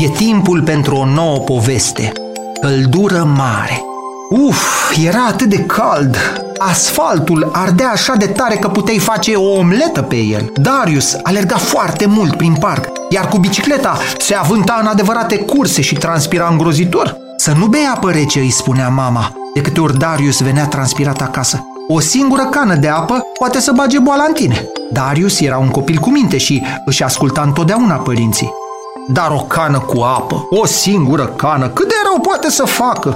E timpul pentru o nouă poveste. Căldură mare. Uf, era atât de cald. Asfaltul ardea așa de tare că puteai face o omletă pe el. Darius alerga foarte mult prin parc, iar cu bicicleta se avânta în adevărate curse și transpira îngrozitor. Să nu bei apă rece, îi spunea mama, de câte ori Darius venea transpirat acasă. O singură cană de apă poate să bage boala în tine. Darius era un copil cu minte și își asculta întotdeauna părinții. Dar o cană cu apă, o singură cană, cât de rău poate să facă?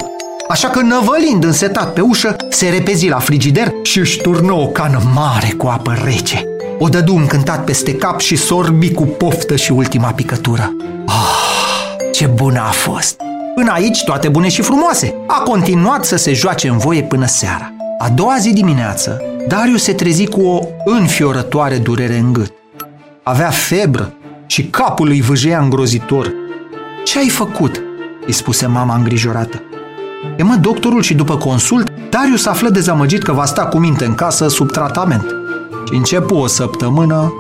Așa că năvălind însetat pe ușă, se repezi la frigider și își turnă o cană mare cu apă rece. O dădu încântat peste cap și sorbi cu poftă și ultima picătură. Ah, ce bună a fost! Până aici toate bune și frumoase. A continuat să se joace în voie până seara. A doua zi dimineață, Darius se trezi cu o înfiorătoare durere în gât. Avea febră și capul îi vâjea îngrozitor. Ce ai făcut?" îi spuse mama îngrijorată. Chemă doctorul și după consult, Darius află dezamăgit că va sta cu minte în casă sub tratament. Și începu o săptămână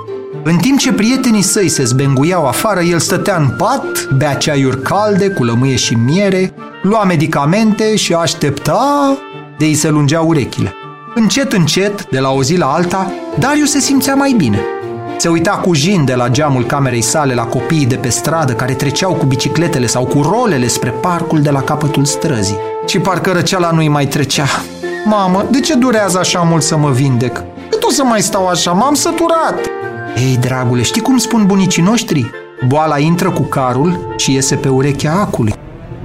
în timp ce prietenii săi se zbenguiau afară, el stătea în pat, bea ceaiuri calde cu lămâie și miere, lua medicamente și aștepta de îi se lungeau urechile. Încet, încet, de la o zi la alta, Darius se simțea mai bine. Se uita cu jin de la geamul camerei sale la copiii de pe stradă care treceau cu bicicletele sau cu rolele spre parcul de la capătul străzii. Și parcă răceala nu-i mai trecea. Mamă, de ce durează așa mult să mă vindec? Cât o să mai stau așa? M-am săturat! Ei, dragule, știi cum spun bunicii noștri? Boala intră cu carul și iese pe urechea acului.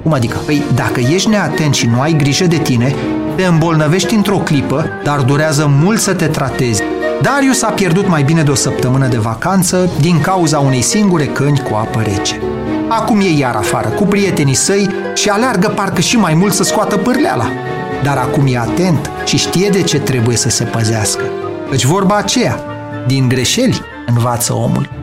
Cum adică? Păi, dacă ești neatent și nu ai grijă de tine, te îmbolnăvești într-o clipă, dar durează mult să te tratezi. Darius a pierdut mai bine de o săptămână de vacanță din cauza unei singure căni cu apă rece. Acum e iar afară cu prietenii săi și aleargă parcă și mai mult să scoată pârleala. Dar acum e atent și știe de ce trebuie să se păzească. Căci vorba aceea, din greșeli învață omul.